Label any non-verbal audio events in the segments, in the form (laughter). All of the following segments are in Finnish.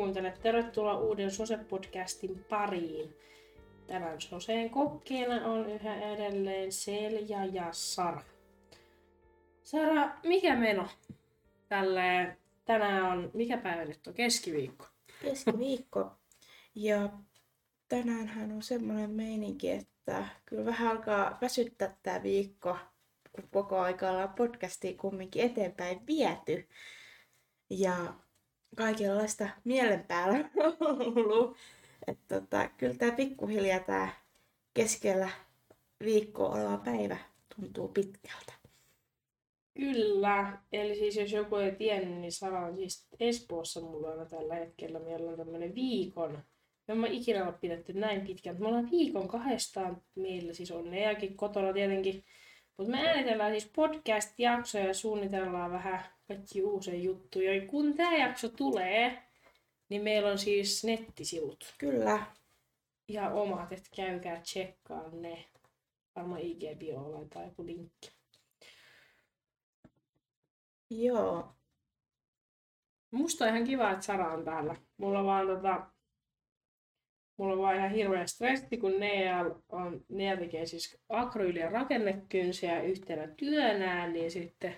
kuuntelet. Tervetuloa uuden Sose-podcastin pariin. Tänään Soseen kokkeena on yhä edelleen Selja ja Sara. Sara, mikä meno? Tälle, tänään on, mikä päivä nyt on? Keskiviikko. Keskiviikko. Ja tänäänhän on semmoinen meininki, että kyllä vähän alkaa väsyttää tämä viikko, kun koko aika ollaan podcastia kumminkin eteenpäin viety. Ja kaikenlaista mielen päällä ollut. Että tota, kyllä tämä pikkuhiljaa tämä keskellä viikkoa oleva päivä tuntuu pitkältä. Kyllä. Eli siis jos joku ei tiennyt, niin Sara on siis Espoossa mulla tällä hetkellä. Meillä on tämmöinen viikon. Me ollaan ikinä ole pidetty näin pitkään. Me ollaan viikon kahdestaan meillä siis on neakin kotona tietenkin. Mutta me äänitellään siis podcast-jaksoja ja suunnitellaan vähän kaikki uusia juttuja. Kun tämä jakso tulee, niin meillä on siis nettisivut. Kyllä. Ja omat, että käykää tsekkaa ne. Varmaan IG-biolla tai joku linkki. Joo. Musta on ihan kiva, että Sara on täällä. Mulla vaan tota, mulla on vaan ihan hirveä stressi, kun Nea, on, Nea tekee siis akryyliä rakennekynsiä yhtenä työnään, niin sitten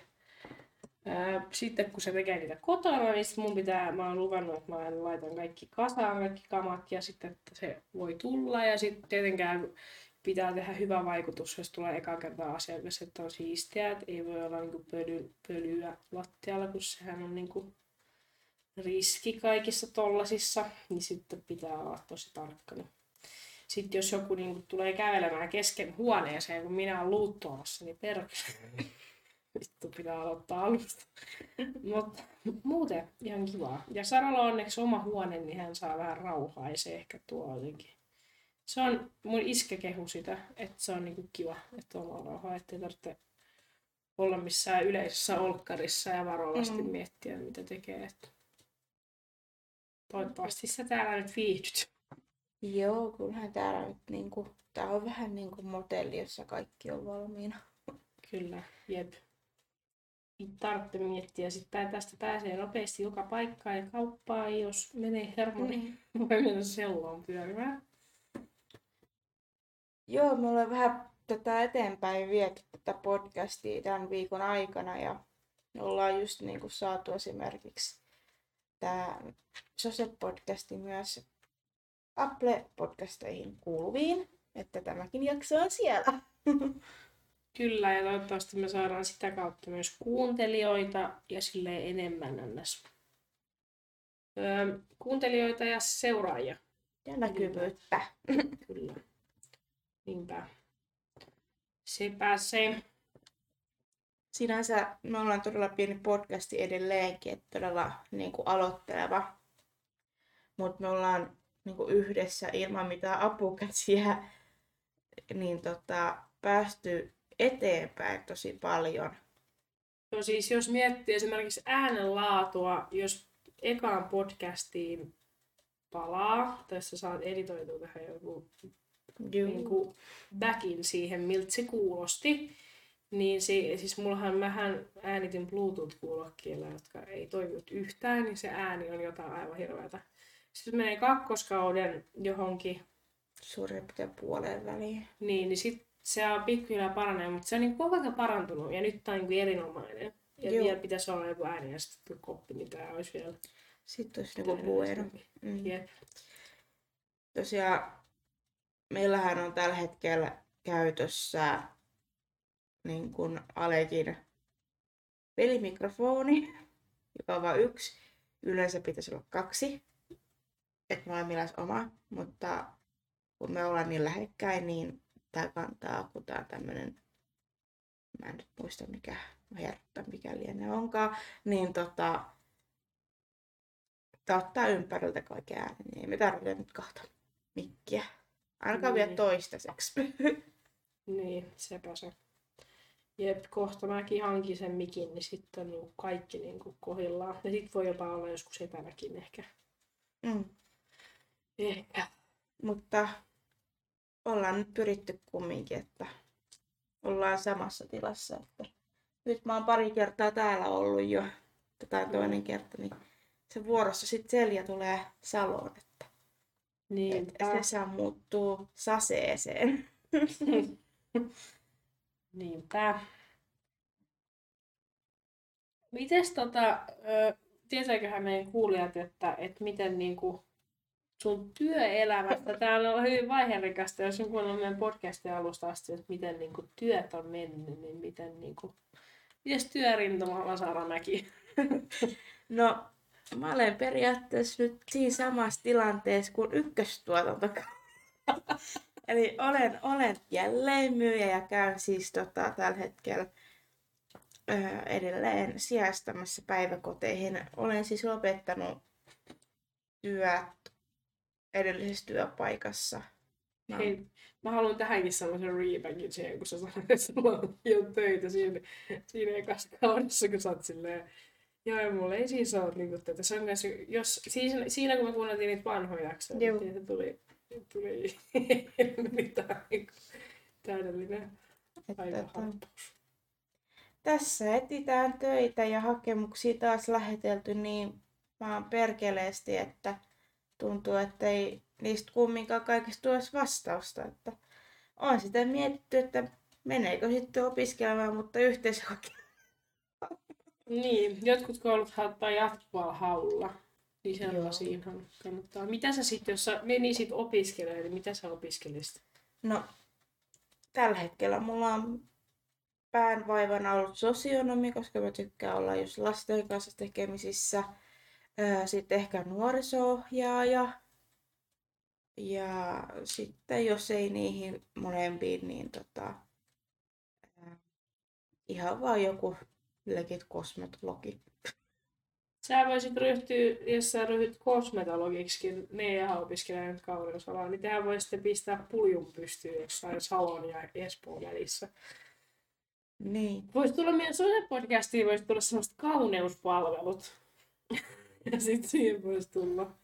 sitten kun se tekee niitä kotona, niin mun pitää, mä oon luvannut, että mä laitan kaikki kasaan, kaikki kamat ja sitten että se voi tulla. Ja sitten tietenkään pitää tehdä hyvä vaikutus, jos tulee eka kertaa asiakas, että on siistiä, että ei voi olla niinku pöly, pölyä lattialla, kun sehän on niinku riski kaikissa tollasissa, niin sitten pitää olla tosi tarkkana. Sitten jos joku niinku tulee kävelemään kesken huoneeseen, kun minä olen luuttoamassa, niin perkele. Vittu pitää aloittaa alusta. Mutta muuten ihan kivaa. Ja Saralla on onneksi oma huone, niin hän saa vähän rauhaa ja se ehkä tuo jotenkin. Se on mun iskä kehu sitä, että se on niinku kiva, että on oma rauha, ettei tarvitse olla missään yleisessä olkkarissa ja varovasti mm. miettiä, mitä tekee. Että toivottavasti sä täällä nyt viihdyt. Joo, kyllähän täällä nyt niinku, tää on vähän niin kuin motelli, jossa kaikki on valmiina. Kyllä, jep tarvitse miettiä. Sitten tästä pääsee nopeasti joka paikkaan ja kauppaan, jos menee hermo, niin mm. (laughs) voi mennä selloon pyörimään. Joo, me ollaan vähän tätä eteenpäin viety tätä podcastia tämän viikon aikana ja ollaan just niin kuin saatu esimerkiksi tämä Sose-podcasti myös Apple-podcasteihin kuuluviin, että tämäkin jakso on siellä. (laughs) Kyllä, ja toivottavasti me saadaan sitä kautta myös kuuntelijoita ja sille enemmän ns. Öö, kuuntelijoita ja seuraajia. Ja näkyvyyttä. Kyllä. Niinpä. Se pääsee. Sinänsä me ollaan todella pieni podcasti edelleenkin, että todella niin kuin aloitteleva. Mutta me ollaan niin kuin yhdessä ilman mitään apukäsiä niin tota, päästy eteenpäin tosi paljon. No siis jos miettii esimerkiksi äänenlaatua, jos ekaan podcastiin palaa, tässä saat editoitua tähän joku niin kuin backin siihen, miltä se kuulosti, niin se, siis mullahan mähän äänitin Bluetooth-kuulokkeilla, jotka ei toiminut yhtään, niin se ääni on jotain aivan hirveätä. Sitten menee kakkoskauden johonkin. Suurin puoleen väliin. Niin, niin sitten se on pikkuhiljaa paranee, mutta se on niin koko ajan parantunut ja nyt tämä on niin erinomainen. Ja Joo. vielä pitäisi olla joku ääni ja sitten koppi, tämä olisi vielä... Sitten olisi niinku bueno. Mm. Yep. Tosiaan meillähän on tällä hetkellä käytössä niin kuin Alekin pelimikrofoni, joka on vain yksi. Yleensä pitäisi olla kaksi, että molemmilla olisi oma, mutta kun me ollaan niin lähekkäin, niin tämä kantaa, kun tämä on tämmöinen, mä en nyt muista mikä hertta, mikä lienee onkaan, niin tota, tämä ottaa ympäriltä kaiken äänen, niin ei me tarvitse nyt kahta mikkiä. Ainakaan niin. vielä toistaiseksi. (laughs) niin, sepä se. Jep, kohta mäkin hankin sen mikin, niin sitten on niin kaikki niin kuin kohillaan. Ja sitten voi jopa olla joskus etänäkin ehkä. Mm. Ehkä. Mutta ollaan nyt pyritty kumminkin, että ollaan samassa tilassa. Että nyt mä oon pari kertaa täällä ollut jo, tai toinen kerta, niin se vuorossa sitten Selja tulee Saloon, että Niin, et Sesa muuttuu saseeseen. (laughs) Niinpä. Mites tota, tietääköhän meidän kuulijat, että, että miten niinku sun työelämästä, tää on hyvin vaiherikasta, jos on kuunnellut meidän podcastin alusta asti, että miten niinku työt on mennyt, niin miten niinku, mites työrintamalla Saramäki? (laughs) No, mä olen periaatteessa nyt siinä samassa tilanteessa kuin ykköstuotanto. (laughs) Eli olen, olen jälleen myyjä ja käyn siis tota, tällä hetkellä ö, edelleen sijaistamassa päiväkoteihin. Olen siis lopettanut työt edellisessä työpaikassa. No. Hei, mä haluan tähänkin sellaisen rebagin siihen, kun sä sanoit, että sulla on jo töitä siinä, siinä ekassa kaudessa, kun sä oot silleen, joo, ja mulla ei siis ole niin tätä. Se on myös, jos, siinä, siinä, kun me kuunneltiin niitä vanhoja jaksoja, niin se tuli, tuli (laughs) mitään niin kuin täydellinen Että, aika tota, tässä etsitään töitä ja hakemuksia taas lähetelty niin vaan perkeleesti, että tuntuu, että ei niistä kumminkaan kaikista edes vastausta. Että on sitä mietitty, että meneekö sitten opiskelemaan, mutta yhteishakemus. Niin, jotkut koulut hauttaa jatkuvalla haulla. Niin sellaisiinhan kannattaa. Mitä sä sitten, jos sä menisit opiskelemaan, niin mitä sä opiskelisit? No, tällä hetkellä mulla on päänvaivana ollut sosionomi, koska mä tykkään olla just lasten kanssa tekemisissä. Sitten ehkä nuoriso-ohjaaja. Ja sitten jos ei niihin molempiin, niin tota, ihan vaan joku legit kosmetologi. Sä voisit ryhtyä, jos sä ryhdyt kosmetologiksikin, ne ja opiskelemaan nyt kauneusalaa, niin tehän voisitte pistää puljun pystyyn jossain Salon ja Espoon välissä. Niin. Voisi tulla meidän Sose-podcastiin, voisi tulla semmoista kauneuspalvelut. (laughs) ja sitten siihen voisi tulla.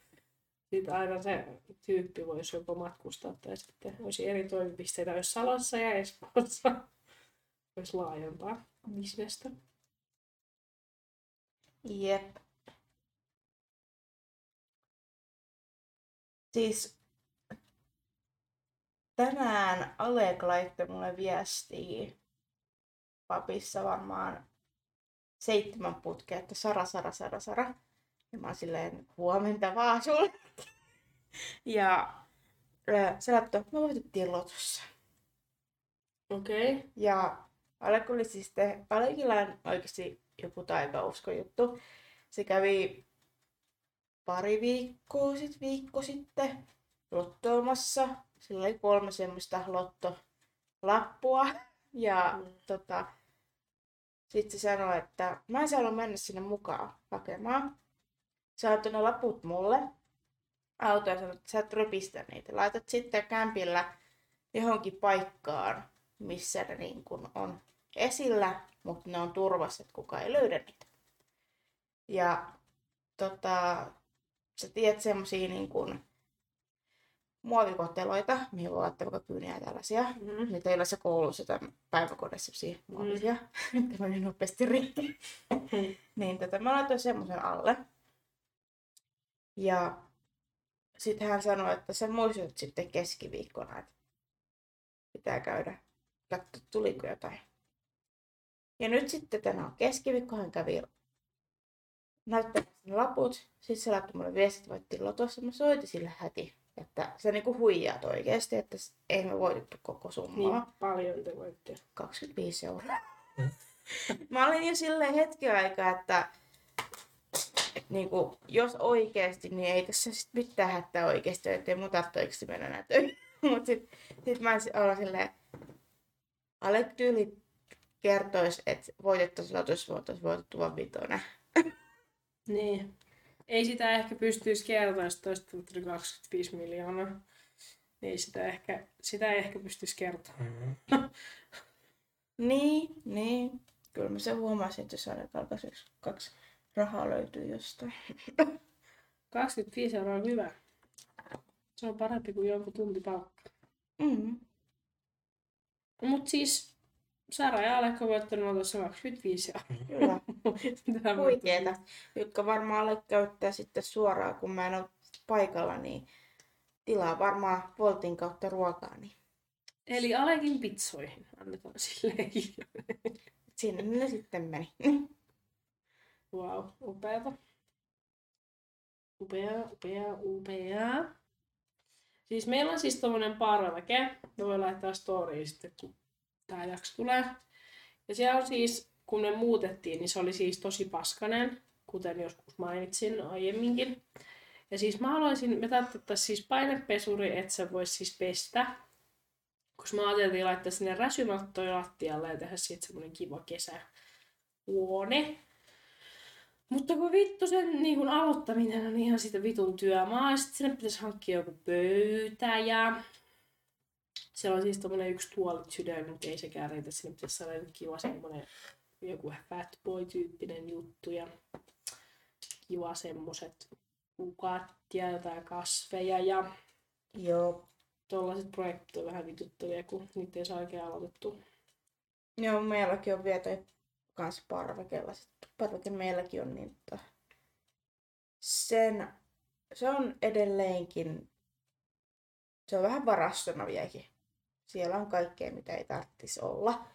Sitten aina se tyyppi voisi jopa matkustaa tai sitten olisi eri toimipisteitä, olisi Salossa ja Espoossa. (laughs) Voisi laajentaa bisnestä. Jep. Siis tänään Alek laittoi mulle viestiä papissa varmaan seitsemän putkea, että Sara, Sara, Sara, Sara. Ja mä oon silleen, huomenta vaan sulle. (laughs) ja se laittoi, me voitettiin lotossa. Okei. Okay. Ja Alek oli siis te, Alekilla on oikeasti joku taikausko juttu. Se kävi pari viikkoa sit, viikko sitten lottoomassa. Sillä oli kolme semmoista lottolappua. (laughs) Ja Mm. tota, sitten se sanoi, että mä en saa mennä sinne mukaan hakemaan. Sä oot ne laput mulle autoon ja sanoi, että sä et rypistä niitä. Laitat sitten kämpillä johonkin paikkaan, missä ne niin kun on esillä, mutta ne on turvassa, että kukaan ei löydä niitä. Ja tota, sä tiedät semmosia niin kuin muovikoteloita, mihin voi laittaa vaikka kyyniä ja tällaisia. Mm-hmm. Niitä ei ole se koulussa tai päiväkodissa semmosia muovisia, (laughs) mitkä meni nopeasti rikki. (laughs) niin tota, mä laitoin semmoisen alle. Ja sitten hän sanoi, että sä muistutat sitten keskiviikkona, että pitää käydä katsoa, tuliko jotain. Ja nyt sitten tänään on keskiviikko, hän kävi näyttämässä ne laput. Sitten se laittoi mulle viestit, että voittiin lotossa. Mä soitin sille heti, että se niinku huijaat oikeasti, että ei me voitettu koko summaa. Niin paljon te voitte. 25 euroa. (laughs) Mä olin jo silleen hetken aikaa, että et niinku, jos oikeesti, niin ei tässä sit mitään hätää oikeesti, ettei mun tarvitse oikeesti mennä enää töihin. (laughs) Mut sit, sit mä olin silleen, Alek tyyli kertois, että voitettaisiin lotossa voitaisiin voitettu vaan vitonen. (laughs) Niin. Ei sitä ehkä pystyisi kertoa, jos toista tuli 25 miljoonaa. Ei sitä ehkä, sitä ei ehkä pystyisi kertomaan. (laughs) Niin, niin. Kyllä mä sen huomasin, että jos ainakaan kaksi, kaksi rahaa löytyy jostain. (laughs) 25 euroa on hyvä. Se on parempi kuin jonkun tuntipalkka. Mm. Mut siis, Sara ja Alekka voittanut tuossa 25 Kyllä, (laughs) Tämä huikeeta. Jotka varmaan alle käyttää sitten suoraan, kun mä en ole paikalla, niin tilaa varmaan Voltin kautta ruokaa, niin Eli Alekin pizzoihin annetaan silleen. sinne ne sitten meni. (laughs) Wow, upeata. Upea, upea, upea. Siis meillä on siis tommonen parveke. Me voi laittaa storyin sitten, kun tää jakso tulee. Ja siellä on siis, kun me muutettiin, niin se oli siis tosi paskanen, kuten joskus mainitsin aiemminkin. Ja siis mä haluaisin, me tarvittaisiin siis painepesuri, että se voisi siis pestä. Koska mä ajattelin laittaa sinne räsymattoja lattialle ja tehdä siitä semmonen kiva kesähuone. Mutta kun vittu sen niin kun aloittaminen on ihan sitä vitun työmaa, ja sitten sinne pitäisi hankkia joku pöytä ja siellä on siis tommonen yksi tuolit sydän, mutta ei sekään riitä, sinne pitäisi saada joku kiva semmonen joku fat boy tyyppinen juttu ja kiva semmoset kukat ja jotain kasveja ja Joo. tollaset projektit on vähän vituttavia, kun niitä ei saa oikein aloitettua. Joo, meilläkin on vielä toi kans parvekella. Sitten parveke meilläkin on niin, että sen, se on edelleenkin, se on vähän varastona vieläkin. Siellä on kaikkea, mitä ei tarvitsisi olla.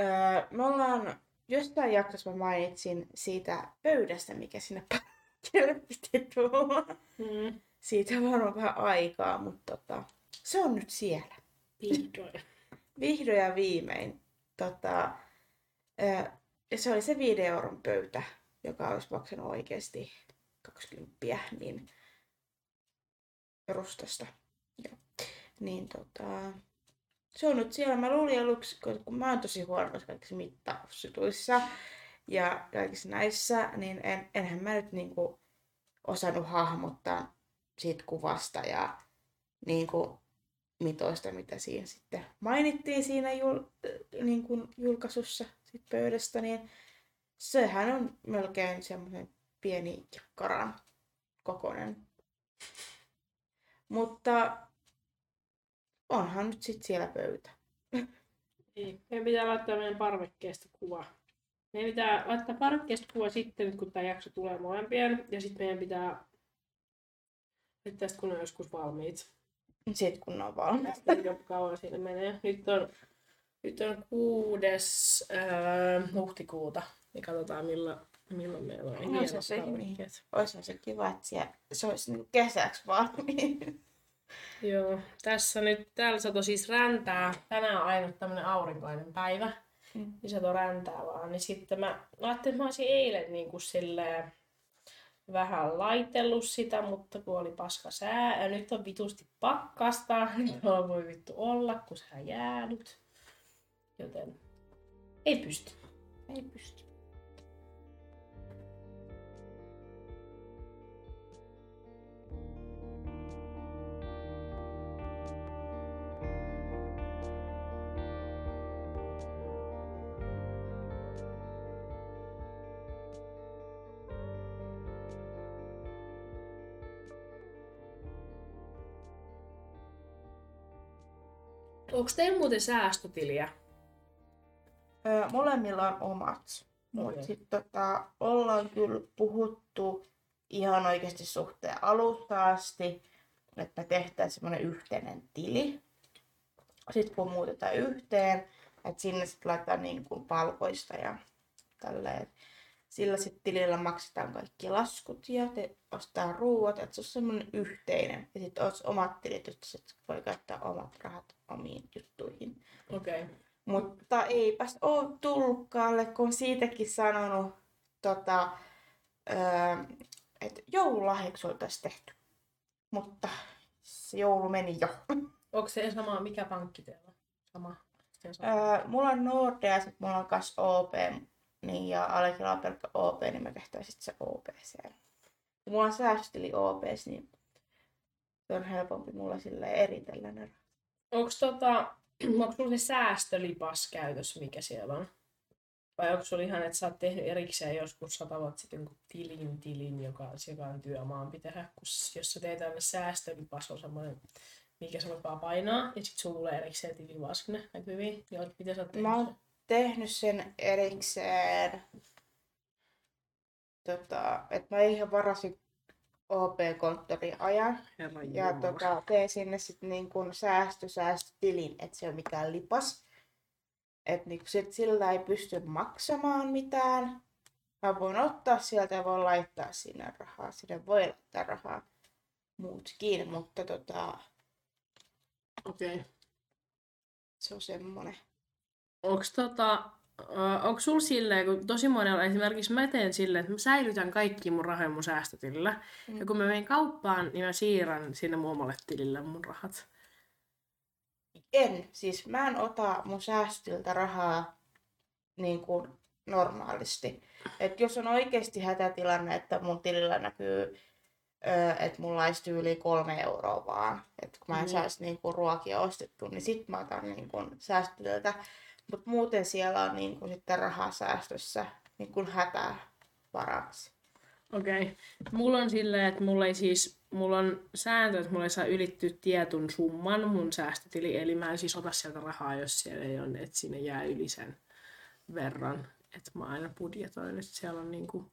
Öö, me ollaan, jostain jaksossa mä mainitsin siitä pöydästä, mikä sinne (laughs) parvekkeelle piti tuoda. Mm. Siitä on varmaan vähän aikaa, mutta tota, se on nyt siellä Vihdoin. vihdoin ja viimein. Tota, se oli se 5 euron pöytä, joka olisi maksanut oikeasti 20, niin rustasta. Joo. Niin tota, se on nyt siellä. Mä luulin aluksi, kun mä oon tosi huono kaikissa mittausjutuissa ja kaikissa näissä, niin en, enhän mä nyt niinku osannut hahmottaa siitä kuvasta ja niinku mitoista, mitä siinä sitten mainittiin siinä jul, niin julkaisussa sit pöydästä, niin sehän on melkein semmoinen pieni jakkaran kokoinen. Mutta onhan nyt sitten siellä pöytä. Niin. Meidän pitää laittaa meidän parvekkeesta kuva. Meidän pitää laittaa parvekkeesta kuva sitten, kun tämä jakso tulee molempien. Ja sitten meidän pitää laittaa sitten, kun ne on joskus valmiit. Sitten kun ne on valmis. Kuinka kauan siinä menee. Nyt on, nyt on kuudes äh, huhtikuuta. Niin katsotaan milloin, milloin meillä on No, se- se- parvekkeet. Olisihan se kiva, että siellä, se olisi niin kesäksi valmiin. Joo, tässä nyt, täällä sato siis räntää. Tänään on ainut tämmönen aurinkoinen päivä. Mm. Niin sato räntää vaan. Niin sitten mä ajattelin, että mä olisin eilen niin kuin silleen vähän laitellut sitä, mutta kun oli paska sää ja nyt on vitusti pakkasta, (laughs) niin tuolla voi vittu olla, kun sää jäänyt. Joten ei pysty. Ei pysty. Onko teillä muuten säästötiliä? Öö, molemmilla on omat. Mutta Okei. sitten tota, ollaan kyllä puhuttu ihan oikeasti suhteen alusta asti, että me tehtäisiin semmoinen yhteinen tili. Sitten kun muutetaan yhteen, että sinne sitten laitetaan niin kuin palkoista ja tälleen. Sillä sitten tilillä maksetaan kaikki laskut ja te ostaa ruuat, että se on semmoinen yhteinen. Ja sitten olisi omat tilit, jotta sit voi käyttää omat rahat omiin juttuihin. Okei. Okay. Mutta eipäs oo tullutkaan, kun on siitäkin sanonut, tota, öö, että joululahjaksi oltaisiin tehty. Mutta se joulu meni jo. Onko se sama, mikä pankki teillä on? Sama. Öö, mulla on Nordea ja sit mulla on kas OP, niin ja Alekilla on pelkkä OP, niin mä tehtäisin sit se OPC. Ja mulla on säästötili OPs, niin se on helpompi mulla sille eritellä ne. Onko tota, (clears throat) onko sulla se säästölipas käytössä, mikä siellä on? Vai onko sulla ihan, että sä oot tehnyt erikseen joskus sata vuotta sitten jonkun tilin tilin, joka, joka on työmaampi tehdä, kun jos sä teet aina säästölipas on semmoinen mikä se lupaa painaa, ja sitten sulla tulee erikseen tili vaan sinne näkyviin. Joo, miten sä oot Mä oon tehnyt sen erikseen, tota, että mä ihan varasin OP-konttorin ajan. Herra Ja tota, teen sinne sitten niin kun säästö, säästötilin, että se on mikään lipas. Että niin sit sillä ei pysty maksamaan mitään. Mä voin ottaa sieltä ja voin laittaa sinne rahaa. Sinne voi laittaa rahaa muutkin, mutta tota, Okei. Okay. se on semmonen. Onks tota, onko sulla silleen, kun tosi monella esimerkiksi mä teen silleen, että mä säilytän kaikki mun rahoja mun säästötilillä. Mm. Ja kun mä menen kauppaan, niin mä siirrän sinne mun omalle tilille mun rahat. En. Siis mä en ota mun säästötiltä rahaa niin kuin normaalisti. Et jos on oikeasti hätätilanne, että mun tilillä näkyy, että mulla olisi yli kolme euroa vaan, että kun mä en mm. saisi niin kuin ruokia ostettu, niin sit mä otan niin kuin säästötiltä. Mutta muuten siellä on niin kuin sitten rahasäästössä niin kuin hätävaraksi. Okei. Okay. Mulla on silleen, että mulla ei siis, mulla on sääntö, että mulla ei saa ylittyä tietyn summan mun säästötili, eli mä en siis ota sieltä rahaa, jos siellä ei ole, että sinne jää yli sen verran. Että mä aina budjetoin, että siellä on niinku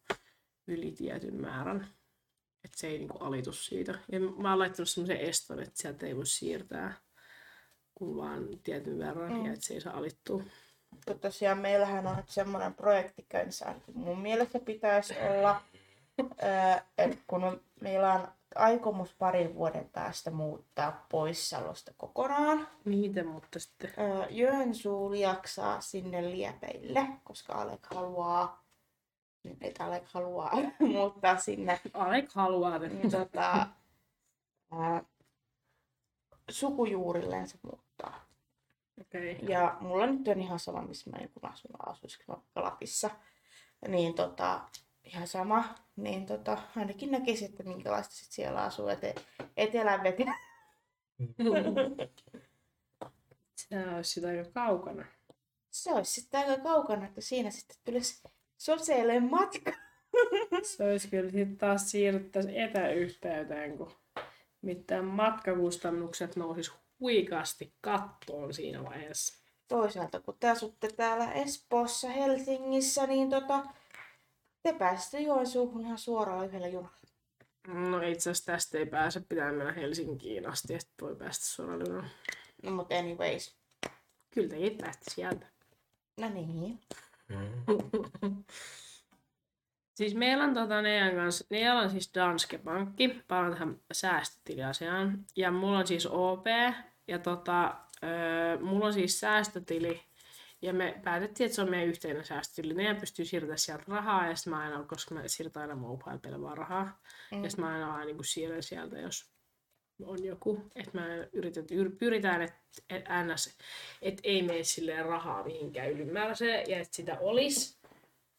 yli tietyn määrän. Että se ei niinku alitu siitä. Ja mä oon laittanut semmoisen eston, että sieltä ei voi siirtää kuin vaan tietyn verran mm. ja että se ei saa alittua. Mutta tosiaan meillähän on nyt semmoinen projekti käynnissä, mun mielestä pitäisi olla, että kun meillä on aikomus parin vuoden päästä muuttaa pois Salosta kokonaan. Miten mutta sitten? Joensuu jaksaa sinne Liepeille, koska Alek haluaa, että Alek haluaa (laughs) muuttaa sinne. Alek haluaa. Niin, tota, ää, sukujuurilleen se muuttaa. Okay. Ja mulla nyt on ihan sama, missä mä niin asun, asuisin Lapissa. Niin tota, ihan sama. Niin tota, ainakin näkisi, että minkälaista sit siellä asuu ete- etelän vetä. (laughs) Se olisi sitä aika kaukana. Se olisi sitten aika kaukana, että siinä sitten tulisi sosiaalinen matka. (laughs) Se olisi kyllä sitten taas siirryttäisiin etäyhteyteen, kun mitään matkakustannukset nousis huikasti kattoon siinä vaiheessa. Toisaalta kun te asutte täällä Espoossa, Helsingissä, niin tota, te pääsette Joensuuhun ihan suoraan yhdellä junalla. No itse asiassa tästä ei pääse, pitää mennä Helsinkiin asti, että voi päästä suoraan junalla. No mutta anyways. Kyllä tekin päästä sieltä. No niin. (laughs) Siis meillä on tota Nean kanssa, Nealla on siis Danske Pankki, palaan tähän säästötiliasiaan. Ja mulla on siis OP, ja tota, öö, mulla on siis säästötili, ja me päätettiin, että se on meidän yhteinen säästötili. Ne pystyy siirtämään sieltä rahaa, ja sitten mä aina, koska mä siirtän aina mobile vaan rahaa. Mm. Ja sitten mä aina vaan niin siirrän sieltä, jos on joku. Että mä yritän, pyritään, että et ns, et ei mene silleen rahaa mihinkään ylimääräiseen, ja että sitä olisi.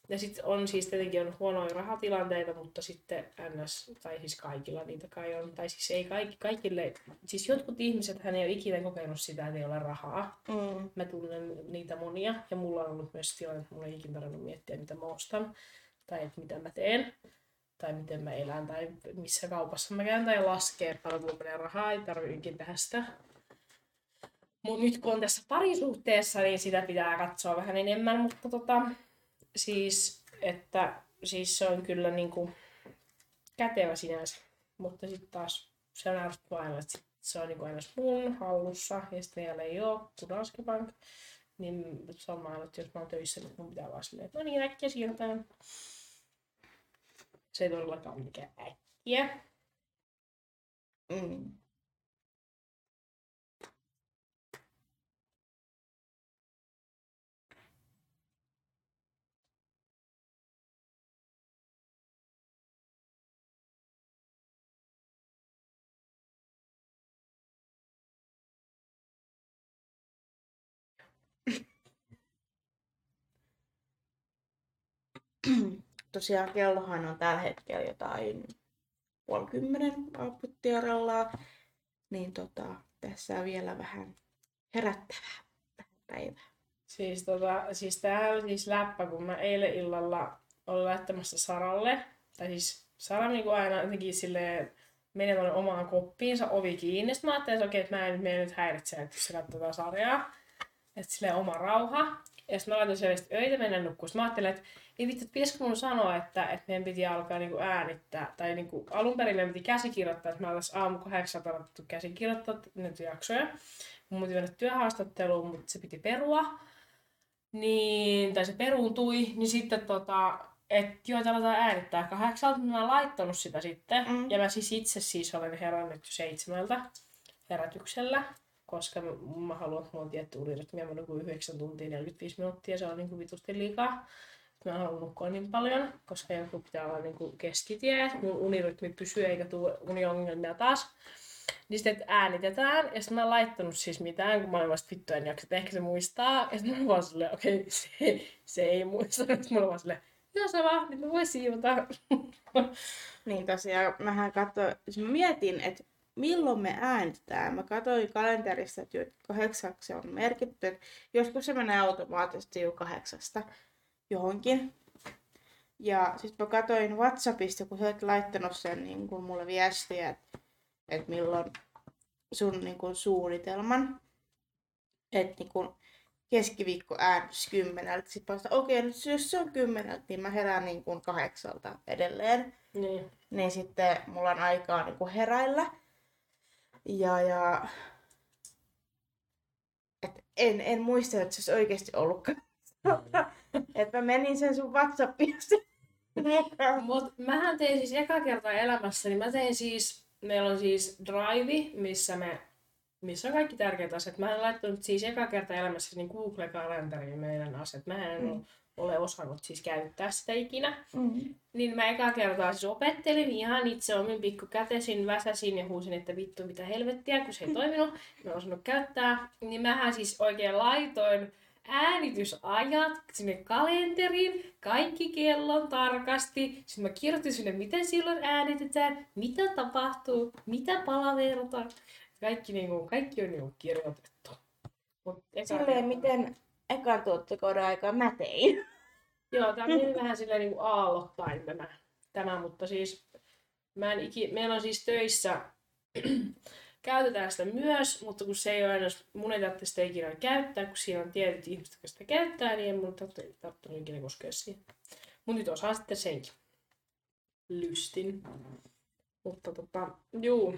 Ja sitten on siis tietenkin on huonoja rahatilanteita, mutta sitten NS, tai siis kaikilla niitä kai on, tai siis ei kaikki, kaikille, siis jotkut ihmiset hän ei ole ikinä kokenut sitä, että ei ole rahaa. Mm. Mä tunnen niitä monia, ja mulla on ollut myös tilanne, että mulla ei ikinä tarvinnut miettiä, mitä mä ostan, tai että mitä mä teen, tai miten mä elän, tai missä kaupassa mä käyn, tai laskee paljon menee rahaa, ei tarvitse tehdä sitä. Mutta nyt kun on tässä parisuhteessa, niin sitä pitää katsoa vähän enemmän, mutta tota, siis, että siis se on kyllä niin kuin kätevä sinänsä, mutta sitten taas se on ärsyttävää että se on niin kuin aina mun hallussa ja sitten vielä ei ole kuin Danske Bank. Niin se on aina, että jos mä oon töissä, niin mun pitää vaan silleen, että no niin äkkiä siirrytään. Se ei todellakaan mikään äkkiä. Mm. (clears throat) tosiaan kellohan on tällä hetkellä jotain puoli kymmenen niin tota, tässä on vielä vähän herättävää tähän päivään. Siis, tota, siis tää on siis läppä, kun mä eilen illalla olin laittamassa Saralle, tai siis Sara niin aina jotenkin silleen menee omaan koppiinsa, ovi kiinni. Sitten mä ajattelin, että okei, että mä en mene nyt häiritse, että se katsoo tätä sarjaa. Että silleen oma rauha. Ja sitten mä laitoin siellä sitten öitä mennä nukkuun. Sitten mä ajattelin, että ei vittu, että pitäisikö mun sanoa, että, että meidän piti alkaa niinku äänittää. Tai niinku, alun perin meidän piti käsikirjoittaa, että mä oltais aamu kahdeksalta alettu käsikirjoittaa näitä jaksoja. Mun piti mennä työhaastatteluun, mutta se piti perua. Niin, tai se peruuntui, niin sitten tota, että joo, että aletaan äänittää kahdeksalta, mä oon laittanut sitä sitten. Mm. Ja mä siis itse siis olen herännyt seitsemältä herätyksellä, koska mä, haluan, että mulla on tietty unirytmi, mä nukun 9 tuntia 45 minuuttia, se on niin kuin vitusti liikaa. Mä en halua nukkua niin paljon, koska joku pitää olla niin kuin keskitie, että mun unirytmi pysyy eikä tule uniongelmia taas. Niin sitten äänitetään, ja sitten mä en laittanut siis mitään, kun mä olin vasta vittu en jaksa, että ehkä se muistaa. Ja sitten mä vaan silleen, okei, okay, se, se ei muista. Sitten mä olin vaan silleen, joo vaan, nyt mä voin siivota. Niin tosiaan, mähän katsoin, siis mä mietin, että milloin me äänitetään. Mä katsoin kalenterista, että kahdeksaksi on merkitty. että Joskus se menee automaattisesti jo kahdeksasta johonkin. Ja sitten mä katsoin Whatsappista, kun sä oot laittanut sen niin kun mulle viestiä, että, että milloin sun niin kun, suunnitelman. Että niin kun, keskiviikko äänitys kymmeneltä. Sitten mä okei, okay, nyt jos se on kymmeneltä, niin mä herään niin kuin kahdeksalta edelleen niin. niin sitten mulla on aikaa niin kuin heräillä. Ja, ja... Et en, en muista, että se olisi oikeasti ollutkaan. (laughs) että mä menin sen sun Whatsappista mukaan. Mut mähän tein siis eka kertaa elämässäni, mä tein siis, meillä on siis Drive, missä me missä on kaikki tärkeät asiat. Mä en laittanut siis eka kertaa elämässä niin Google-kalenteriin meidän asiat. Mä en mm. Ole osannut siis käyttää sitä ikinä. Mm. Niin mä eka kertaa siis opettelin ihan itse omin pikkukätesin, väsäsin ja huusin, että vittu mitä helvettiä, kun se ei toiminut. Mä en osannut käyttää. Niin mähän siis oikein laitoin äänitysajat sinne kalenteriin, kaikki kellon tarkasti. Sitten mä kirjoitin sinne, miten silloin äänitetään, mitä tapahtuu, mitä palaverta. Kaikki, niinku, kaikki on niinku kirjoitettu. Mut Silleen, kertaa- miten ekan tuottokauden aikaa mä tein. Joo, tämä meni (laughs) vähän silleen niin aallottain tämä, tämä, mutta siis mä en iki, meillä on siis töissä, (clears throat) käytetään sitä myös, mutta kun se ei ole aina, mun ei tarvitse sitä ikinä käyttää, kun siinä on tietyt ihmiset, jotka sitä käyttää, niin ei mun tarvitse, tarvitse ikinä koskea siihen. Mutta nyt osaan sitten senkin. Lystin. Mutta tota, juu.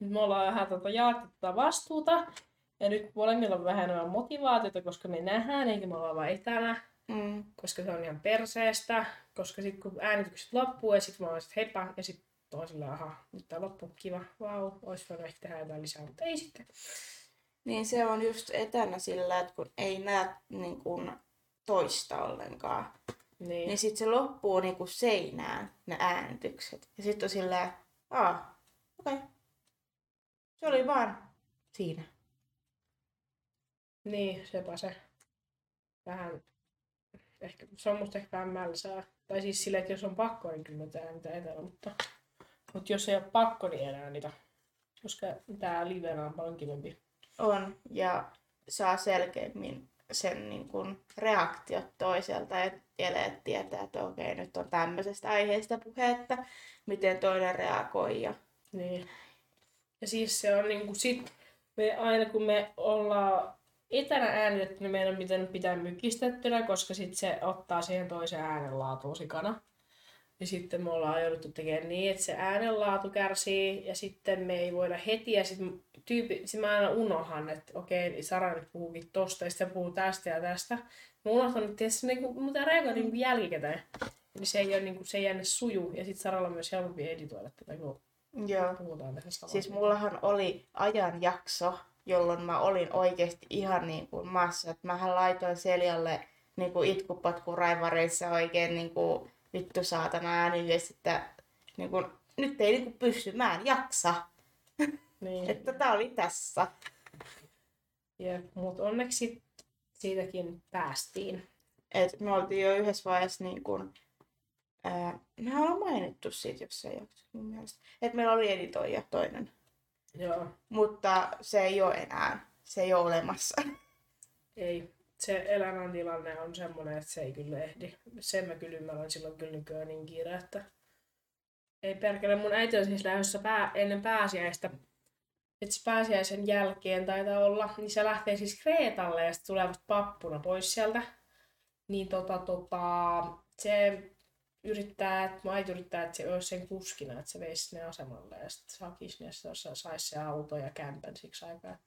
Nyt me ollaan vähän tota, jaettu tätä vastuuta. Ja nyt molemmilla on vähän enemmän motivaatiota, koska me nähdään, eikä me olla vaan etänä Mm. koska se on ihan perseestä, koska sitten kun äänitykset loppuu ja sitten mä oon sit heippa ja sitten on sillä aha, nyt tää loppuu, kiva, vau, olisi voinut ehkä tehdä jotain lisää, mutta ei sitten. Niin se on just etänä sillä, että kun ei näe niin kuin toista ollenkaan. Niin, Niin sit se loppuu niinku seinään, ne äänitykset. Ja sit on silleen, aa, okei. Okay. Se oli vaan siinä. Niin sepä se. Vähän, ehkä, se on musta ehkä vähän mälsää. Tai siis silleen, että jos on pakko, niin kyllä mä teen mitä etänä, mutta, mutta jos ei ole pakko, niin enää niitä. Koska tää livenä on paljon kivempi. On, ja saa selkeämmin sen niin kuin reaktiot toiselta ja eleet tietää, että okei, nyt on tämmöisestä aiheesta puhetta, miten toinen reagoi. Ja... Niin. Ja siis se on niinku sit, me aina kun me ollaan etänä äänitetty, niin meidän on pitänyt pitää mykistettynä, koska sit se ottaa siihen toisen äänenlaatuun sikana. Ja sitten me ollaan jouduttu tekemään niin, että se äänenlaatu kärsii ja sitten me ei voida heti ja sitten tyypi, sit mä aina unohan, että okei, Sara nyt puhuukin tosta ja sitten puhuu tästä ja tästä. Mä unohtan, että tietysti niinku, mutta reagoin niinku jälkikäteen. Eli se ei, ole, niinku, se ei jänne suju ja sitten Saralla on myös helpompi editoida tätä, kun Joo. puhutaan samalla. Siis mullahan oli ajanjakso, jolloin mä olin oikeasti ihan niin kuin maassa. Että mähän laitoin Seljalle niin kuin itkupatku raivareissa oikein niin kuin vittu saatana ääniviesti, että niin kuin, nyt ei niin kuin pysty, mä en jaksa. (laughs) Niin. Että tää oli tässä. Jep, mutta onneksi siitäkin päästiin. Et me oltiin jo yhdessä vaiheessa niin kuin, ää, mehän ollaan mainittu siitä jossain jaksossa mun mielestä. Että meillä oli editoija toinen. Joo, Mutta se ei ole enää. Se ei ole olemassa. ei. Se elämäntilanne on semmoinen, että se ei kyllä ehdi. Sen mä kyllä ymmärrän silloin kyllä nykyään niin kiire, että Ei perkele, mun äiti on siis lähdössä pää, ennen pääsiäistä. Et se pääsiäisen jälkeen taitaa olla, niin se lähtee siis Kreetalle ja sitten tulee vasta pappuna pois sieltä. Niin tota, tota, se yrittää, että äiti yrittää, että se olisi sen kuskina, että se veisi sinne asemalle ja sitten hakisi ne, saisi se auto ja kämpän siksi aikaa.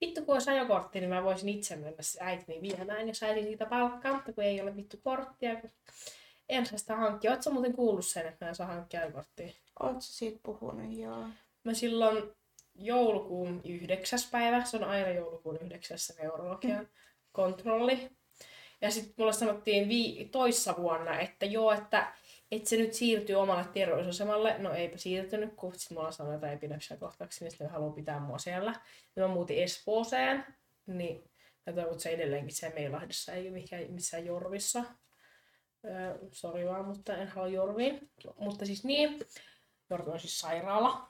Vittu kun olisi ajokortti, niin mä voisin itse mennä äitini viemään ja saisin siitä palkkaa, mutta kun ei ole vittu korttia, kun en saa sitä hankkia. Oletko muuten kuullut sen, että mä en saa hankkia ajokorttia? Oletko siitä puhunut, joo. Mä silloin joulukuun yhdeksäs päivä, se on aina joulukuun yhdeksässä neurologian mm. kontrolli. Ja sitten mulle sanottiin vii- toissa vuonna, että joo, että, että se nyt siirtyy omalle terveysasemalle. No eipä siirtynyt, kun sitten mulla sanoi jotain epidemiakohtauksia, niin sitten haluaa pitää mua siellä. Ja mä muutin Espooseen, niin mä toivon, se edelleenkin siellä Meilahdessa, ei mikään, missään Jorvissa. Öö, sori vaan, mutta en halua Jorviin. Mutta siis niin, Jorvi on siis sairaala.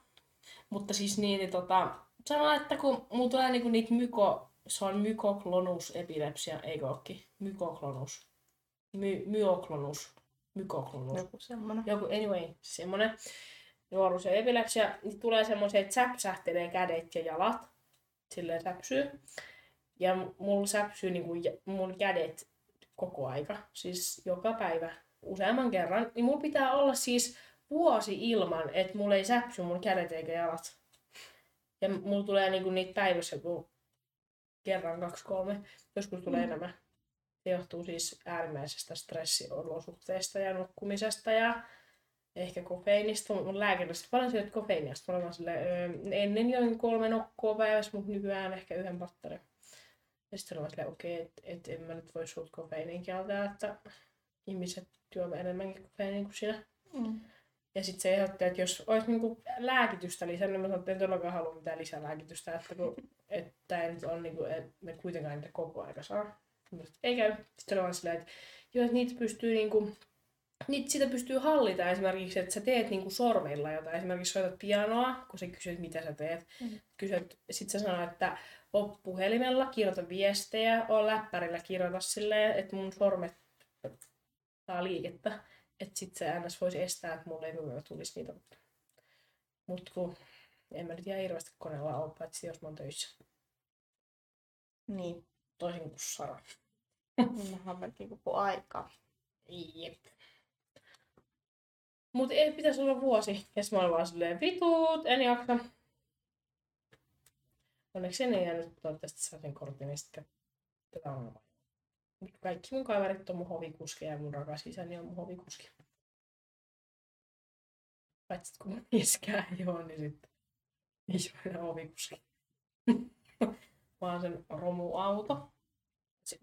Mutta siis niin, niin tota, sanoa, että kun mulla tulee niinku niitä myko, se on mykoklonus epilepsia, eikö ookin? Mykoklonus. My, myoklonus. Mykoklonus. Joku semmonen. Joku, anyway, semmonen nuoruus ja epilepsia, niin tulee semmoisia, että säpsähtelee kädet ja jalat. Silleen säpsyy. Ja mulla säpsyy niinku mun kädet koko aika. Siis joka päivä useamman kerran. Niin mulla pitää olla siis vuosi ilman, että mulla ei säpsy mun kädet eikä jalat. Ja mulla tulee niinku niitä päivässä joku kerran, kaksi, kolme. Joskus tulee mm. enemmän. Se johtuu siis äärimmäisestä stressiolosuhteista ja nukkumisesta ja ehkä kofeiinista. Mun lääkäristä paljon syöt kofeiinista. Mä olen silleen, ennen join kolme nokkoa päivässä, mutta nykyään ehkä yhden patterin. Ja sitten olen silleen, okei, okay, että et en mä nyt voi sulta kofeiinin kieltää, että ihmiset juovat enemmänkin kofeiiniä kuin sinä. Mm. Ja sitten se ehdotti, että jos olisi niinku lääkitystä lisää, niin mä sanoin, että en todellakaan halua mitään lääkitystä, että kun, että ei nyt ole, niinku, että me kuitenkaan niitä koko aika saa. Ei käy. Sitten on silleen, että, joo, että niitä pystyy niinku, niitä sitä pystyy hallita esimerkiksi, että sä teet niinku sormilla jotain. Esimerkiksi soitat pianoa, kun sä kysyt, mitä sä teet. Mm. Kysyt, sit sä sanoo, että on puhelimella, kirjoita viestejä, on läppärillä, kirjoita silleen, että mun sormet saa liikettä. Että sit se ns. voisi estää, että mulle ei tulisi niitä. Mut kun en mä nyt ihan hirveästi koneella ole, paitsi jos mä oon töissä. Niin. Toisin kuin Sara. Mä on melkein koko aika. Jep. Mut ei pitäisi olla vuosi. Ja mä olin vaan silleen, vitut, en jaksa. Onneksi en jäänyt toivottavasti saatiin kortin, niin sitten tätä on kaikki mun kaverit on mun hovikuskeja ja mun rakas isäni on mun hovikuski. Paitsi kun mun iskää ei ole, niin sitten ei ole enää hovikuski. (laughs) Vaan sen romuauto.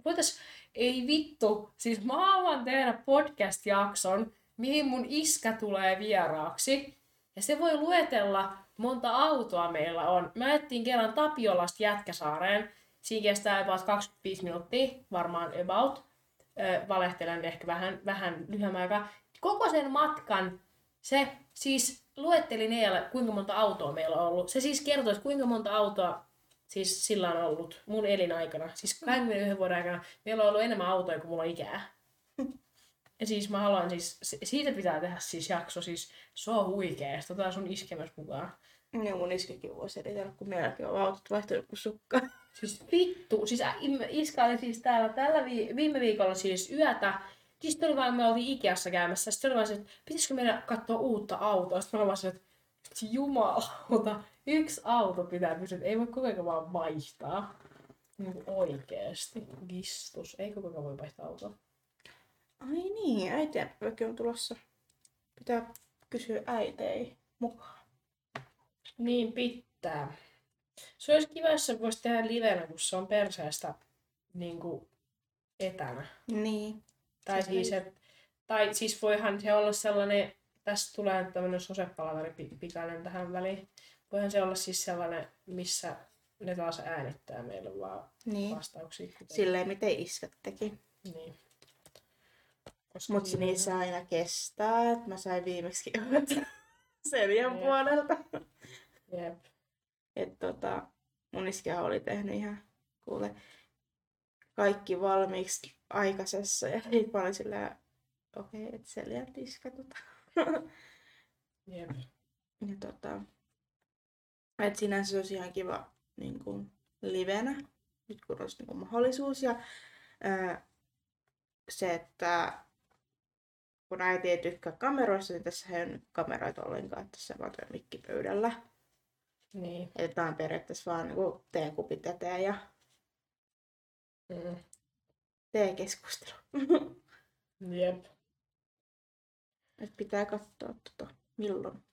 Voitais, ei vittu, siis mä haluan tehdä podcast-jakson, mihin mun iskä tulee vieraaksi. Ja se voi luetella, monta autoa meillä on. Mä ettiin kerran Tapiolasta Jätkäsaareen Siinä kestää about 25 minuuttia, varmaan about. Ö, valehtelen ehkä vähän, vähän lyhyemmän aikaa. Koko sen matkan se siis luetteli Nealle, kuinka monta autoa meillä on ollut. Se siis kertoi, kuinka monta autoa siis sillä on ollut mun elinaikana. Siis 21 vuoden aikana meillä on ollut enemmän autoja kuin mulla on ikää. (laughs) Ja siis mä haluan siis, siitä pitää tehdä siis jakso, siis se on huikea. Tota sun iskemässä mukaan. Niin mun iskikin voisi editellä, kun meilläkin on autot vaihtunut kuin sukka. (laughs) Siis vittu, siis iskä oli siis täällä tällä vi- viime viikolla siis yötä. Siis tuli vaan, me oltiin Ikeassa käymässä. Sitten oli vaan se, että pitäisikö meidän katsoa uutta autoa. Sitten mä vaan että jumalauta, yksi auto pitää pysyä, ei voi koko ajan vaan vaihtaa. Niin oikeesti. Gistus. Ei koko ajan voi vaihtaa autoa. Ai niin, äitiäkin on tulossa. Pitää kysyä äitei mukaan. Niin pitää. Se olisi kiva, jos se voisi tehdä livenä, kun se on perseestä niin kuin etänä. Niin. Tai siis, siis et, tai siis voihan se olla sellainen, tästä tulee tämmöinen sosepalaveri pikainen tähän väliin. Voihan se olla siis sellainen, missä ne taas äänittää meille vaan niin. vastauksia. Kuten... Silleen, miten iskät teki. Niin. Mutta niissä aina kestää, että mä sain viimeksi (laughs) Seljan puolelta. Jep. Et tota, mun iskä oli tehnyt ihan kuule kaikki valmiiksi aikaisessa ja sitten (laughs) mä olin silleen, okei, okay, et seljan tiskatuta. (laughs) Jep. Ja tota, et sinänsä se olisi ihan kiva niin kuin, livenä, nyt kun olisi niin kuin, mahdollisuus. Ja ää, se, että kun äiti ei tykkää kameroista, niin tässä ei ole kameroita ollenkaan, että tässä vaan tuo mikki pöydällä. Niin. Että on periaatteessa vaan niin teekupit eteen ja Mm. teekeskustelu. Jep. Et pitää katsoa tota, milloin.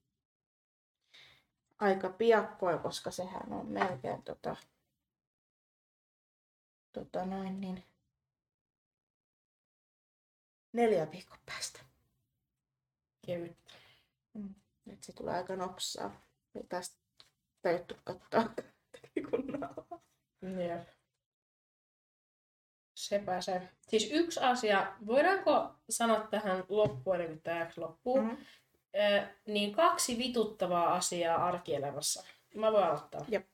Aika piakkoin, koska sehän on melkein tota, tota noin niin, neljä viikon päästä. Kevyt. Et se tulee aika nopsaa. Ja tästä täytyy katsoa kunnolla. Jep. Sepä se. Siis yksi asia, voidaanko sanoa tähän loppuun, ennen kuin tämä loppuu, Mm. Ö, niin kaksi vituttavaa asiaa arkielämässä. Mä voin aloittaa. Jep.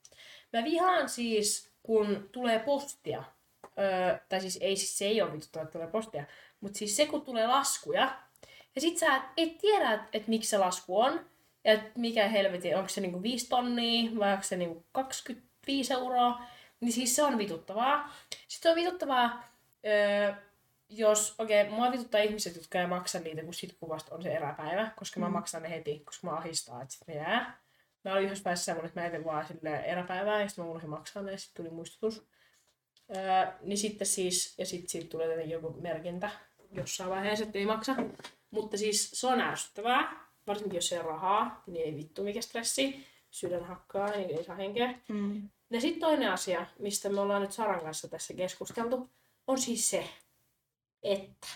Mä vihaan siis, kun tulee postia. Ö, tai siis ei, siis se ei ole vituttavaa, että tulee postia. Mutta siis se, kun tulee laskuja. Ja sit sä et tiedä, että et miksi se lasku on. Ja mikä helvetin, onko se niinku 5 tonnia vai onko se niinku 25 euroa. Niin siis se on vituttavaa. Sitten on vituttavaa, öö, jos, okei, okay, mua vituttaa ihmiset, jotka ei maksa niitä, kun sit kuvasta on se eräpäivä, koska mä Mm. maksan ne heti, koska mä ahistaa, että sit ne jää. Mä olin yhdessä vaiheessa semmoinen, että mä etin vaan silleen eräpäivää, ja sitten mä unohdin maksaa ne, ja sitten tuli muistutus. Öö, niin sitten siis, ja sitten siitä tulee joku merkintä jossain vaiheessa, että ei maksa. Mutta siis se on ärsyttävää, varsinkin jos ei ole rahaa, niin ei vittu mikä stressi. Sydän hakkaa, niin ei saa henkeä. Mm. Ja sitten toinen asia, mistä me ollaan nyt Saran kanssa tässä keskusteltu, on siis se, että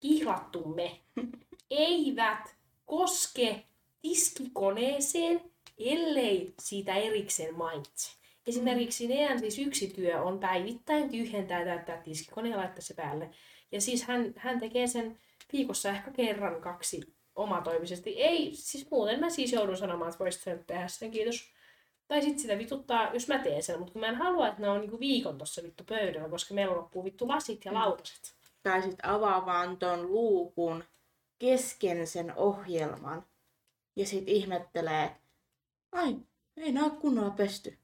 kihlattumme (laughs) eivät koske tiskikoneeseen, ellei siitä erikseen mainitse. Esimerkiksi Nean siis yksi työ on päivittäin tyhjentää täyttää tiskikone ja laittaa se päälle. Ja siis hän, hän tekee sen viikossa ehkä kerran kaksi omatoimisesti. Ei, siis muuten mä siis joudun sanomaan, että voisit sen tehdä sen, kiitos. Tai sitten sitä vituttaa, jos mä teen sen, mutta kun mä en halua, että ne on niinku viikon tossa vittu pöydällä, koska meillä loppuu vittu lasit ja Mm. lautaset. Tai sitten avaa vaan ton luukun kesken sen ohjelman. Ja sit ihmettelee, että ai, ei nää kunnolla pesty.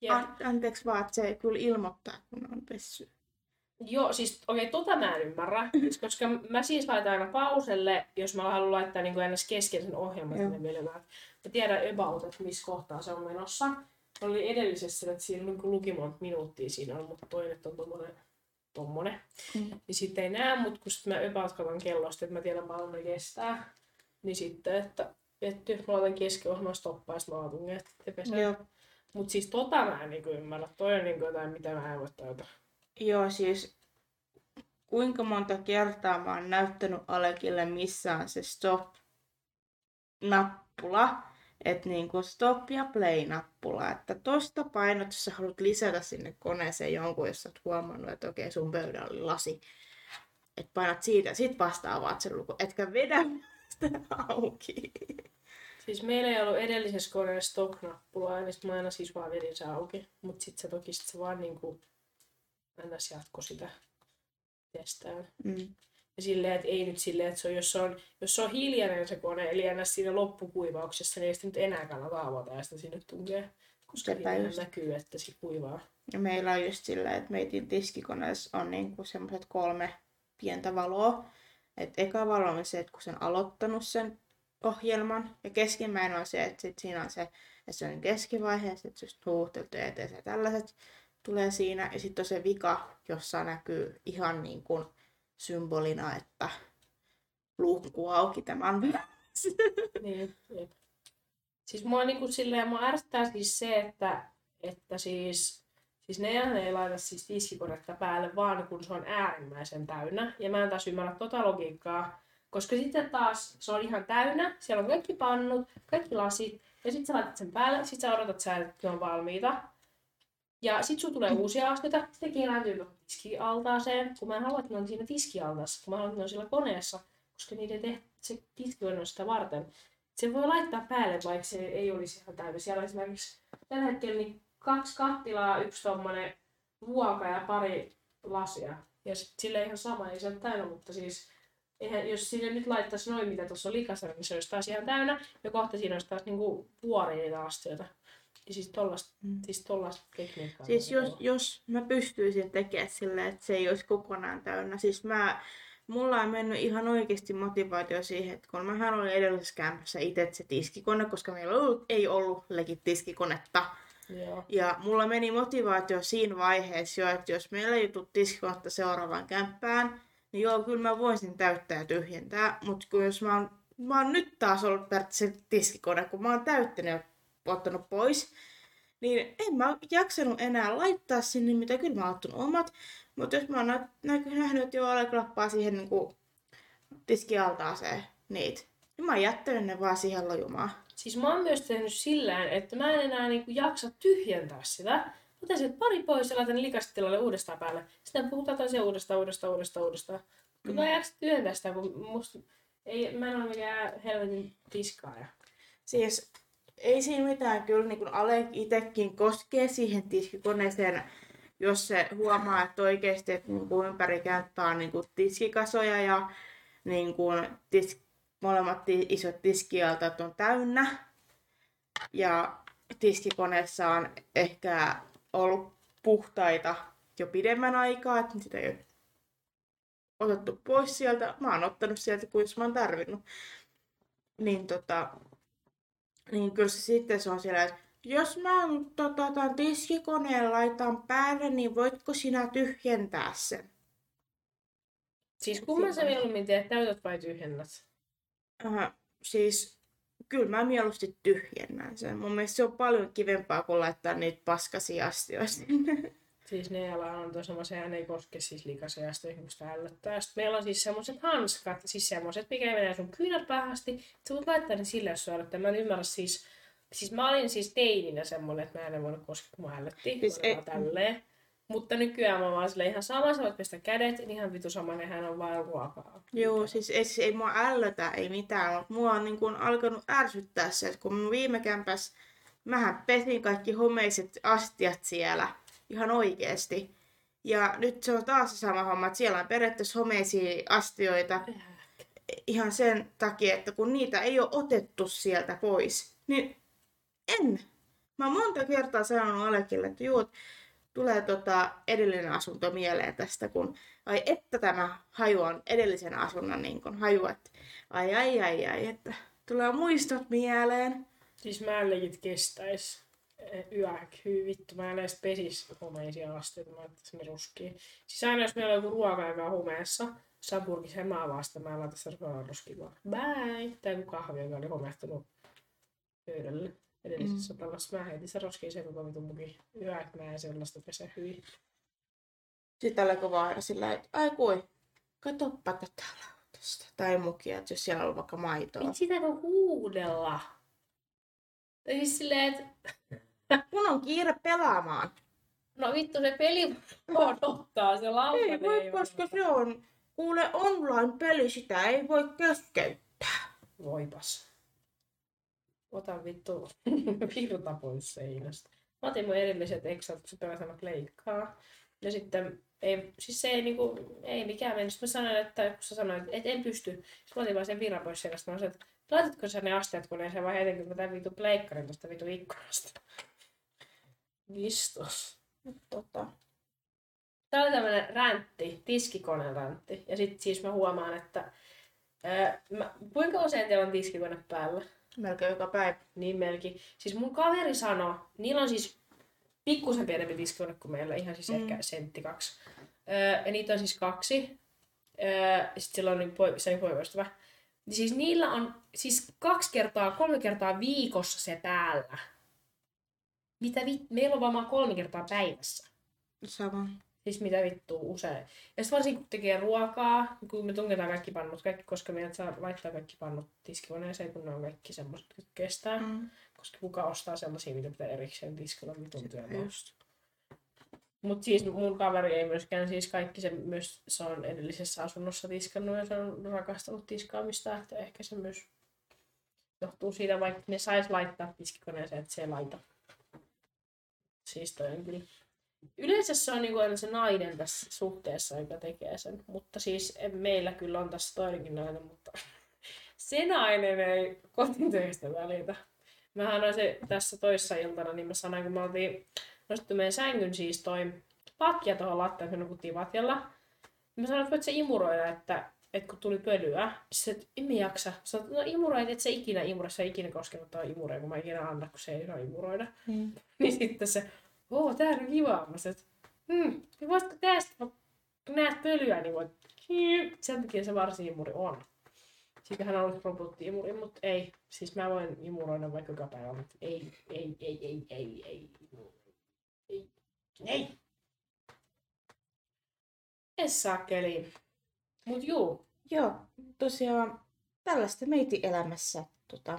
Ja, An- anteeksi vaan, että se kyllä ilmoittaa, kun on pessy. Joo, siis okei, okay, tota mä en ymmärrä, siis koska mä siis laitan aina pauselle, jos mä haluan laittaa niin kuin kesken sen ohjelman sinne menemään. Mä tiedän about, että missä kohtaa se on menossa. Oli edellisessä, että siinä niin luki monta minuuttia siinä on, mutta toinen on tommonen, tommonen. Mm. Niin sitten ei näe, mutta kun sit mä about katson kellosta, että mä tiedän paljon ne kestää, niin sitten, että että jos mä laitan keskiohjelman stoppaa, sit mä tungen, että pesää. Joo. Mut siis tota mä en niinku ymmärrä. Toi on niinku jotain, mitä mä en voi tajuta. Joo, siis kuinka monta kertaa mä oon näyttänyt Alekille, missä on se stop-nappula. Että niinku stop ja play-nappula. Että tosta painot, jos sä haluat lisätä sinne koneeseen jonkun, jos sä oot huomannut, että okei, sun pöydällä oli lasi. Että painat siitä, sit vasta avaat sen luku. Etkä vedä sitä auki. Siis meillä ei ollut edellisessä koneessa stop-nappulaa, niin sit mä aina siis vaan vedin se auki. Mut sit se toki sit se vaan niinku ennäs jatko sitä testään. Mm. Ja silleen, että ei nyt silleen, että se on, jos, se on, jos se on hiljainen se kone, eli ennäs siinä loppukuivauksessa, niin ei sitä nyt enää kannata avata ja sitä sinne tunkee. Koska just. näkyy, että se kuivaa. Ja meillä on just silleen, että meitin tiskikoneessa on niinku semmoiset kolme pientä valoa. Et eka valo on se, että kun sen aloittanut sen ohjelman. Ja keskimmäinen on se, että sit siinä on se, että se on keskivaiheessa, että se just huuhteltu ja tällaiset tulee siinä. Ja sitten on se vika, jossa näkyy ihan niin kuin symbolina, että luukku auki tämän Niin, jep. Siis mua niinku silleen, mua ärsyttää siis se, että, että siis, siis nehän ei laita siis tiskikonetta päälle vaan kun se on äärimmäisen täynnä. Ja mä en taas ymmärrä tota logiikkaa, koska sitten taas se on ihan täynnä, siellä on kaikki pannut, kaikki lasit, ja sitten sä laitat sen päälle, sitten sä odotat että ne on valmiita. Ja sitten sulla tulee uusia asteita, sitten kerääntyy tuohon tiskialtaaseen, kun mä en halua, että ne on siinä tiskialtaassa, kun mä haluan, että ne on siellä koneessa, koska niiden teht, se tiski on sitä varten. Se voi laittaa päälle, vaikka se ei olisi ihan täynnä. Siellä on esimerkiksi tällä hetkellä niin kaksi kattilaa, yksi tommonen ruoka ja pari lasia. Ja sit sille ihan sama, ei se ole täynnä, mutta siis eihän, jos sinne nyt laittaisi noin, mitä tuossa on likassa, niin se olisi taas ihan täynnä. Ja kohta siinä olisi taas niinku vuoria niitä astioita. Ja siis tollasta, Mm. siis tollasta tekniikkaa. Siis jos, jos mä pystyisin tekemään silleen, että se ei olisi kokonaan täynnä. Siis mä, mulla on mennyt ihan oikeasti motivaatio siihen, että kun mähän olin edellisessä kämpässä itse se tiskikone, koska meillä ollut, ei ollut legit tiskikonetta. Joo. Ja mulla meni motivaatio siinä vaiheessa jo, että jos meillä ei tule tiskikonetta seuraavaan kämppään, niin joo, kyllä mä voisin täyttää ja tyhjentää. Mutta kun jos mä oon, mä oon nyt taas ollut periaatteessa tiskikone, kun mä oon täyttänyt ottanut pois, niin en mä jaksanut enää laittaa sinne, mitä kyllä mä oon ottanut omat. Mutta jos mä oon nä- nä- nähnyt, että joo, Ale klappaa siihen niin tiskialtaaseen niitä, niin mä oon jättänyt ne vaan siihen lojumaan. Siis mä oon myös tehnyt sillä että mä en enää niinku jaksa tyhjentää sitä. Otan sieltä pari pois ja laitan likastilalle uudestaan päälle. Sitten puhutaan taas uudestaan, uudestaan, uudestaan, uudestaan. Kun Mm. mä en jaksa tyhjentää sitä, kun musta ei, mä en ole mikään helvetin tiskaaja. Siis ei siinä mitään, kyllä niin Ale itsekin koskee siihen tiskikoneeseen, jos se huomaa, että oikeasti että niin kuin ympäri kämppää on niin kuin tiskikasoja ja niin kuin tis, molemmat isot tiskialtat on täynnä. Ja tiskikoneessa on ehkä ollut puhtaita jo pidemmän aikaa, että sitä ei ole otettu pois sieltä. Mä oon ottanut sieltä, kun mä oon tarvinnut. Niin tota, niin kyllä se sitten se on siellä, että jos mä nyt tota, tämän tiskikoneen laitan päälle, niin voitko sinä tyhjentää sen? Siis kumman sä mieluummin teet, täytät vai tyhjennät? Äh, siis kyllä mä mieluusti tyhjennän sen. Mun mielestä se on paljon kivempaa kuin laittaa niitä paskasia astioita sinne. (laughs) Siis ne ala on tuo semmoisia, ne ei koske siis likaisia sitä ällöttää. Sitten meillä on siis semmoiset hanskat, siis semmoiset, mikä menee sun kyynät päähästi. Sä voit laittaa ne sille, jos sä ällöttää. Mä en ymmärrä siis, siis mä olin siis teininä semmonen, että mä en voinut koskea, kun mä ällöttiin. Siis ei- tälleen. Mutta nykyään mä vaan silleen ihan sama, sä voit pestä kädet, niin ihan vitu sama, nehän on vaan ruokaa. Joo, siis ei, siis ei mua ällötä, ei mitään, mutta mua on niin kuin alkanut ärsyttää se, että kun mun viime kämpäs, mähän pesin kaikki homeiset astiat siellä ihan oikeesti. Ja nyt se on taas se sama homma, että siellä on periaatteessa homeisia astioita ihan sen takia, että kun niitä ei ole otettu sieltä pois, niin en. Mä oon monta kertaa sanonut Alekille, että juu, että tulee tota edellinen asunto mieleen tästä, kun ai että tämä haju on edellisen asunnon niin kun haju, että ai ai ai ai, että tulee muistot mieleen. Siis mä en legit yökyy, vittu, mä en edes pesis homeisia astioita, mä laittaisin ne ruskiin. Siis aina jos meillä on joku ruoka, joka on homeessa, sapurkissa en mä avaa sitä, mä en laita sitä ruokaa ruskiin vaan. Bye! Tai joku kahvi, joka oli homehtunut pöydälle edellisessä mm. talossa. Mä heitin sen roskiin sen koko vitun mukin. Yöt mä en sellaista pese hyvin. Sitten alkoi vaan aina sillä että ai kui, katoppa tätä lautasta. Tai mukia, että jos siellä on vaikka maitoa. Ei sitä voi huudella. Tai siis silleen, että (laughs) (laughs) Mun on kiire pelaamaan. no vittu se peli odottaa, se lautanen Ei voi, ei koska se on kuule online-peli, sitä ei voi keskeyttää. Voipas. Ota vittu (laughs) virta pois seinästä. Mä otin mun erilliset eksat, kun se pelasamat leikkaa. Ja sitten ei, siis se ei, niinku, ei mikään mennyt. Sitten mä sanoin, että kun sä sanoit, että en pysty. Sitten mä otin vaan sen virran pois seinästä. Mä sanoin, että laitatko sä ne asteet koneeseen vai heitenkö mä tän vitu pleikkarin tosta vitu ikkunasta. Vistos. Tota, Tää oli tämmönen räntti, tiskikoneen räntti. Ja sitten siis mä huomaan, että ää, mä, kuinka usein teillä on tiskikone päällä? melkein joka päivä. Niin melkein. Siis mun kaveri sanoi, niillä on siis pikkusen pienempi tiskikone kuin meillä, ihan siis Mm. ehkä sentti kaksi. Öö, ja niitä on siis kaksi. Öö, sitten sillä on niin poi, se on poikaystävä. Niin siis niillä on siis kaksi kertaa, kolme kertaa viikossa se päällä. Mitä vit... Meillä on varmaan kolme kertaa päivässä. Sama. Siis mitä vittua usein. Ja sitten varsinkin kun tekee ruokaa, kun me tungetaan kaikki pannut, kaikki, koska meidät saa laittaa kaikki pannut tiskikoneeseen, kun ne on kaikki semmoiset, jotka kestää. Mm. Koska kuka ostaa sellaisia, mitä pitää erikseen tiskilla vitun työmaa. Mutta siis mun kaveri ei myöskään, siis kaikki se myös, se on edellisessä asunnossa tiskannut ja se on rakastanut tiskaamista, että ehkä se myös johtuu siitä, vaikka ne sais laittaa tiskikoneeseen, että se ei laita. Siis toi on kyllä. yleensä se on niinku aina se nainen tässä suhteessa, joka tekee sen. Mutta siis en- meillä kyllä on tässä toinenkin nainen, mutta (laughs) se nainen ei kotitöistä välitä. Mä sanoin se tässä toissa iltana, niin mä sanoin, kun me oltiin nostettu meidän sängyn siis toi patja tuohon lattiaan, kun nukuttiin patjalla. Niin mä sanoin, että voit se imuroida, että, että kun tuli pölyä. Sitten, että en jaksa. Sanoin, no imuroit, että se ikinä imura, se ei ikinä koskenut tuohon imureen, kun mä ikinä anna, kun se ei saa imuroida. Mm. (laughs) Niin sitten se, oo, tää on kivaa. Mä sanoin, että hmm, niin voisitko tästä, kun näet pölyä, niin voit, sen takia se varsi-imuri on. Sitten hän olisi robotti-imuri, mutta ei. Siis mä voin imuroida vaikka joka päivä, mutta ei, ei, ei, ei, ei, ei, ei, ei. Es saakeli. Mut juu, Joo, tosiaan tällaista meiti elämässä. Tota,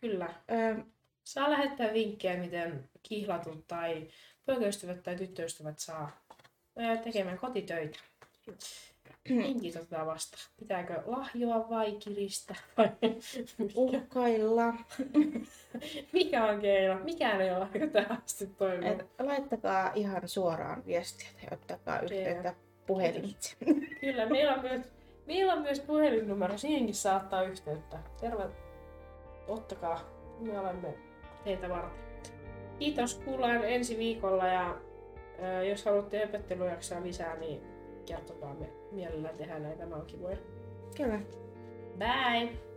kyllä. ö, Saa lähettää vinkkejä, miten kihlatut tai poikaystävät tai tyttöystävät saa ää, tekemään kotitöitä. Vinkit otetaan vastaan. Pitääkö lahjoa vai kiristä? Uhkailla. mikä on keino? Mikään ei ole aika tähän asti toiminut. Et laittakaa ihan suoraan viestiä tai ottakaa yhteyttä puhelimitse. Kyllä, meillä on myös, meillä on myös puhelinnumero. Siihenkin saattaa yhteyttä. Terve, ottakaa. Me olemme teitä varten. Kiitos, kuullaan ensi viikolla ja jos haluatte höpöttelyjaksoa lisää, niin kertokaa me mielellään tehdään näitä. Nämä on kivoja. Kyllä. Bye!